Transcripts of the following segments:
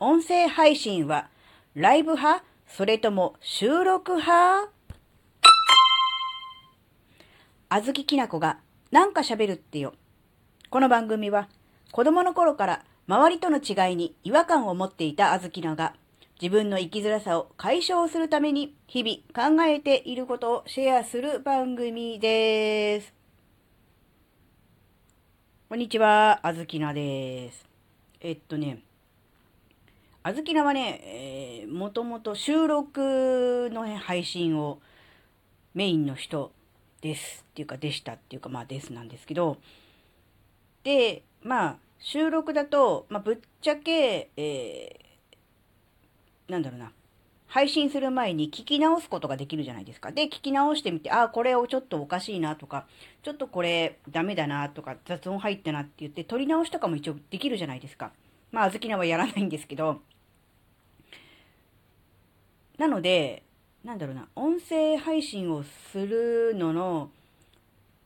音声配信はライブ派それとも収録派？あずききなこがなんか喋るってよ。この番組は子供の頃から周りとの違いに違和感を持っていたあずきなが自分の生きづらさを解消するために日々考えていることをシェアする番組です。こんにちは、あずきなです。えっとね、あずきなはね、えー、もともと収録の、配信をメインの人ですっていうか、でしたっていうか、まあですなんですけど、で、まあ、収録だと、まあ、ぶっちゃけ、えー、なんだろうな、配信する前に聞き直すことができるじゃないですか。で、聞き直してみて、ああ、これをちょっとおかしいなとか、ちょっとこれダメだなとか、雑音入ったなって言って、撮り直しとかも一応できるじゃないですか。まあ、あずきなはやらないんですけど。なので、なんだろうな、音声配信をするのの、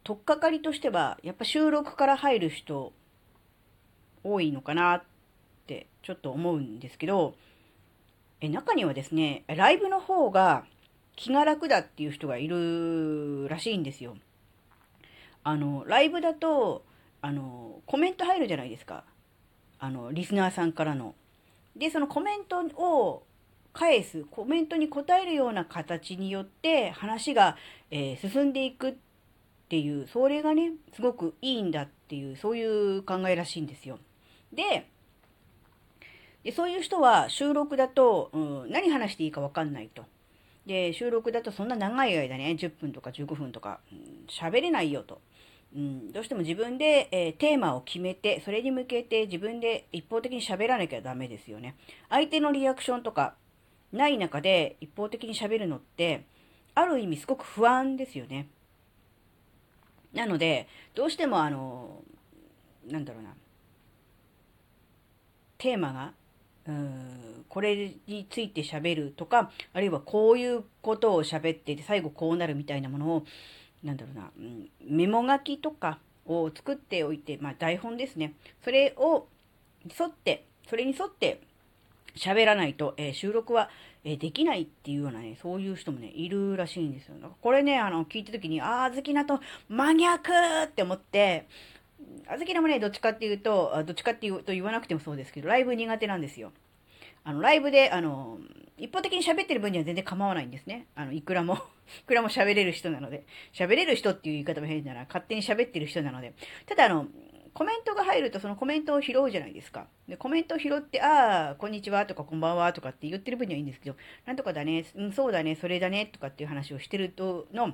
取っかかりとしては、やっぱ収録から入る人、多いのかなって、ちょっと思うんですけど、え中にはですね、ライブの方が気が楽だっていう人がいるらしいんですよ。あの、ライブだと、あの、コメント入るじゃないですか。あの、リスナーさんからの。で、そのコメントを返す、コメントに答えるような形によって話が、えー、進んでいくっていう、それがね、すごくいいんだっていう、そういう考えらしいんですよ。で、でそういう人は収録だと、うん、何話していいか分かんないと。で、収録だとそんな長い間ね、10分とか15分とか喋、うん、れないよと。うん、どうしても自分で、えー、テーマを決めて、それに向けて自分で一方的に喋らなきゃダメですよね。相手のリアクションとかない中で一方的に喋るのって、ある意味すごく不安ですよね。なので、どうしてもあの、なんだろうな、テーマがうんこれについて喋るとか、あるいはこういうことを喋ってて、最後こうなるみたいなものを、なんだろうな、うん、メモ書きとかを作っておいて、まあ台本ですね。それを沿って、それに沿って喋らないと、えー、収録は、えー、できないっていうようなね、そういう人もね、いるらしいんですよ。これね、あの、聞いた時に、ああ、好きなと真逆って思って、あずきらもね、どっちかっていうと、どっちかっていうと言わなくてもそうですけど、ライブ苦手なんですよ。あの、ライブで、あの、一方的に喋ってる分には全然構わないんですね。あの、いくらも いくらも喋れる人なので。喋れる人っていう言い方も変なら、勝手に喋ってる人なので。ただ、あの、コメントが入るとそのコメントを拾うじゃないですか。で、コメントを拾って、ああ、こんにちはとかこんばんはとかって言ってる分にはいいんですけど、なんとかだね、うん、そうだね、それだねとかっていう話をしてるとの、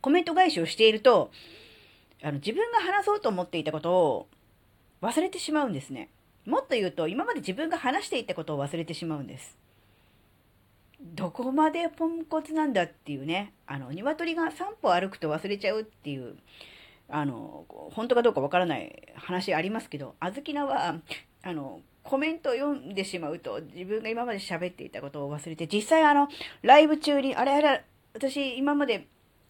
コメント返しをしていると、あの、自分が話そうと思っていたことを忘れてしまうんですね。もっと言うと、今まで自分が話していたことを忘れてしまうんです。どこまでポンコツなんだっていうね、あの、鶏が3歩歩くと忘れちゃうっていう、あの、本当かどうかわからない話ありますけど、あずきなは、あの、コメントを読んでしまうと、自分が今まで喋っていたことを忘れて、実際あの、ライブ中に、あれあれ、私今まで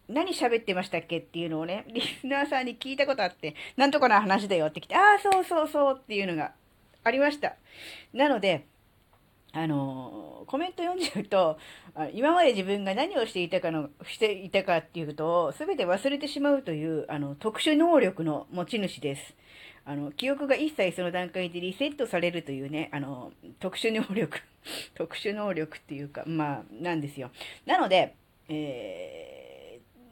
何喋ってましたっけっていうのをね、リスナーさんに聞いたことあって、なんとかな話だよって来て、ああ、そうそうそうっていうのがありました。なので、あのコメント読んじゃうと、今まで自分が何をしていたかの、していたかっていうことを全て忘れてしまうという、あの、特殊能力の持ち主です。あの、記憶が一切その段階でリセットされるというね、あの、特殊能力、特殊能力っていうか、まあ、なんですよ。なので、えー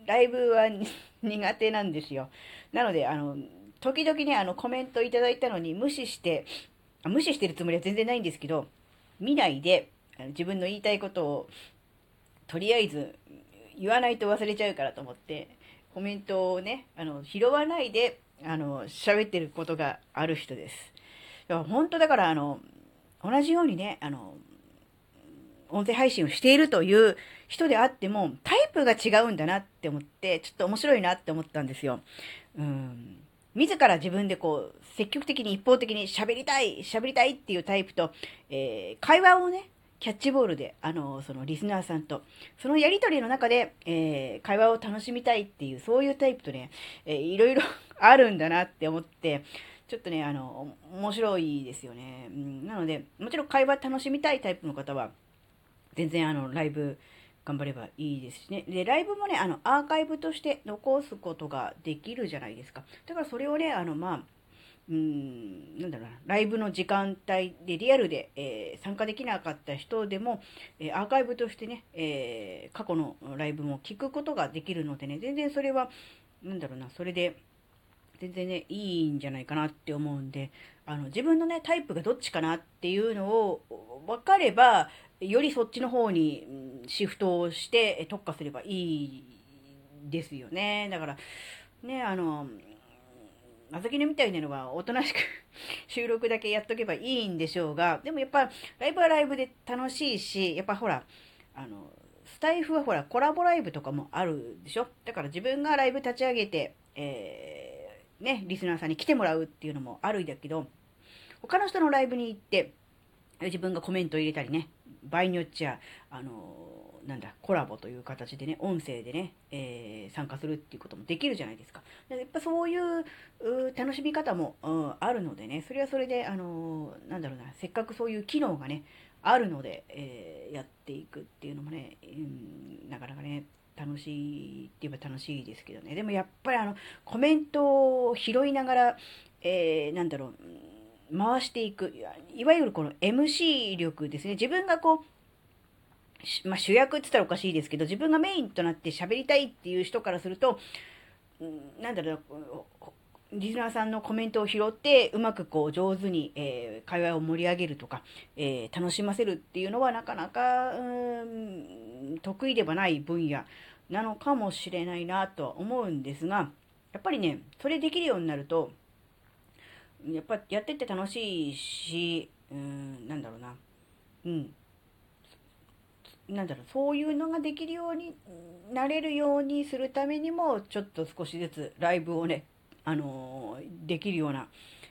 ライブは 苦手なんですよ。なので、あの、時々ね、あの、コメントいただいたのに無視して、無視してるつもりは全然ないんですけど、見ないで、自分の言いたいことを、とりあえず言わないと忘れちゃうからと思って、コメントをね、あの、拾わないで、あの、喋ってることがある人です。本当だから、あの、同じようにね、あの、音声配信をしているという人であっても、タイプが違うんだなって思って、ちょっと面白いなって思ったんですよ。うん。自ら自分でこう、積極的に一方的に喋りたい、喋りたいっていうタイプと、えー、会話をね、キャッチボールで、あの、そのリスナーさんと、そのやりとりの中で、えー、会話を楽しみたいっていう、そういうタイプとね、えー、いろいろ あるんだなって思って、ちょっとね、あの、面白いですよね。うん、なので、もちろん会話楽しみたいタイプの方は、全然あの、ライブ頑張ればいいですしね。で、ライブもね、あの、アーカイブとして残すことができるじゃないですか。だからそれをね、あの、まあ、うん、なんだろうな、ライブの時間帯でリアルで、えー、参加できなかった人でも、えー、アーカイブとしてね、えー、過去のライブも聞くことができるのでね、全然それは、なんだろうな、それで、全然ね、いいんじゃないかなって思うんで、あの、自分のね、タイプがどっちかなっていうのを分かれば、よりそっちの方にシフトをして特化すればいいですよね。だから、ね、あの、まさきのみたいなのはおとなしく 収録だけやっとけばいいんでしょうが、でもやっぱライブはライブで楽しいし、やっぱほら、あの、スタイフはほらコラボライブとかもあるでしょ？だから自分がライブ立ち上げて、えー、ね、リスナーさんに来てもらうっていうのもあるんだけど、他の人のライブに行って、自分がコメント入れたりね、場合によっちゃ、あのなんだ、コラボという形でね、音声でね、えー、参加するっていうこともできるじゃないですか。やっぱそういう楽しみ方も、うん、あるのでね、それはそれで、あのー、なんだろうな、せっかくそういう機能がね、あるので、えー、やっていくっていうのもね、うん、なかなかね、楽しいって言えば楽しいですけどね。でもやっぱりあの、コメントを拾いながら、えー、なんだろう、回していく。いわゆるこの MC 力ですね。自分がこう、まあ、主役って言ったらおかしいですけど、自分がメインとなって喋りたいっていう人からすると、なんだろう、リスナーさんのコメントを拾って、うまくこう上手に、えー、会話を盛り上げるとか、えー、楽しませるっていうのはなかなか、うん、得意ではない分野なのかもしれないなとは思うんですが、やっぱりね、それできるようになると、やっぱやってて楽しいし、うん、なんだろうな、うん、なんだろう、そういうのができるようになれるようにするためにも、ちょっと少しずつライブをね、あのー、できるような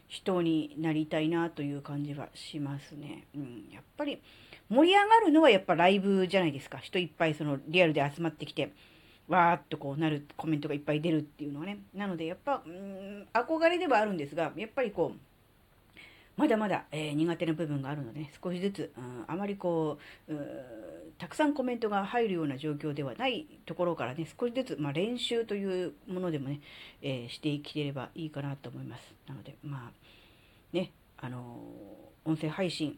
人になりたいなという感じはしますね。うん、やっぱり盛り上がるのはやっぱライブじゃないですか。人いっぱいそのリアルで集まってきて、わーっとこうなるコメントがいっぱい出るっていうのはね。なのでやっぱ、うん、憧れではあるんですが、やっぱりこう、まだまだ、えー、苦手な部分があるので、ね、少しずつ、うん、あまりこうたくさんコメントが入るような状況ではないところからね、少しずつ、まあ、練習というものでもね、えー、していければいいかなと思います。なので、まあ、ね、あの音声配信、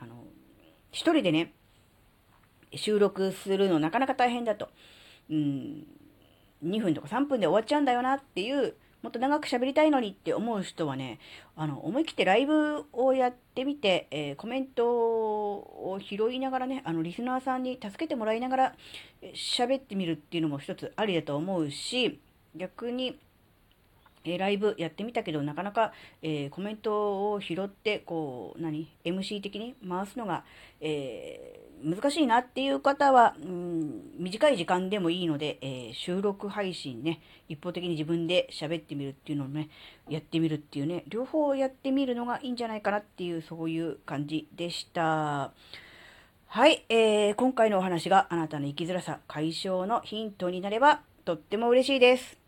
あの一人でね、収録するのなかなか大変だと。うん、2分とか3分で終わっちゃうんだよなっていうもっと長く喋りたいのにって思う人はね、あの、思い切ってライブをやってみて、えー、コメントを拾いながらね、あの、リスナーさんに助けてもらいながら喋ってみるっていうのも一つありだと思うし、逆に、えー、ライブやってみたけど、なかなか、えー、コメントを拾って、こう、何 ?MC 的に回すのが、えー、難しいなっていう方は、うん、短い時間でもいいので、えー、収録配信ね、一方的に自分で喋ってみるっていうのをね、やってみるっていうね、両方やってみるのがいいんじゃないかなっていう、そういう感じでした。はい、えー、今回のお話があなたの生きづらさ解消のヒントになればとっても嬉しいです。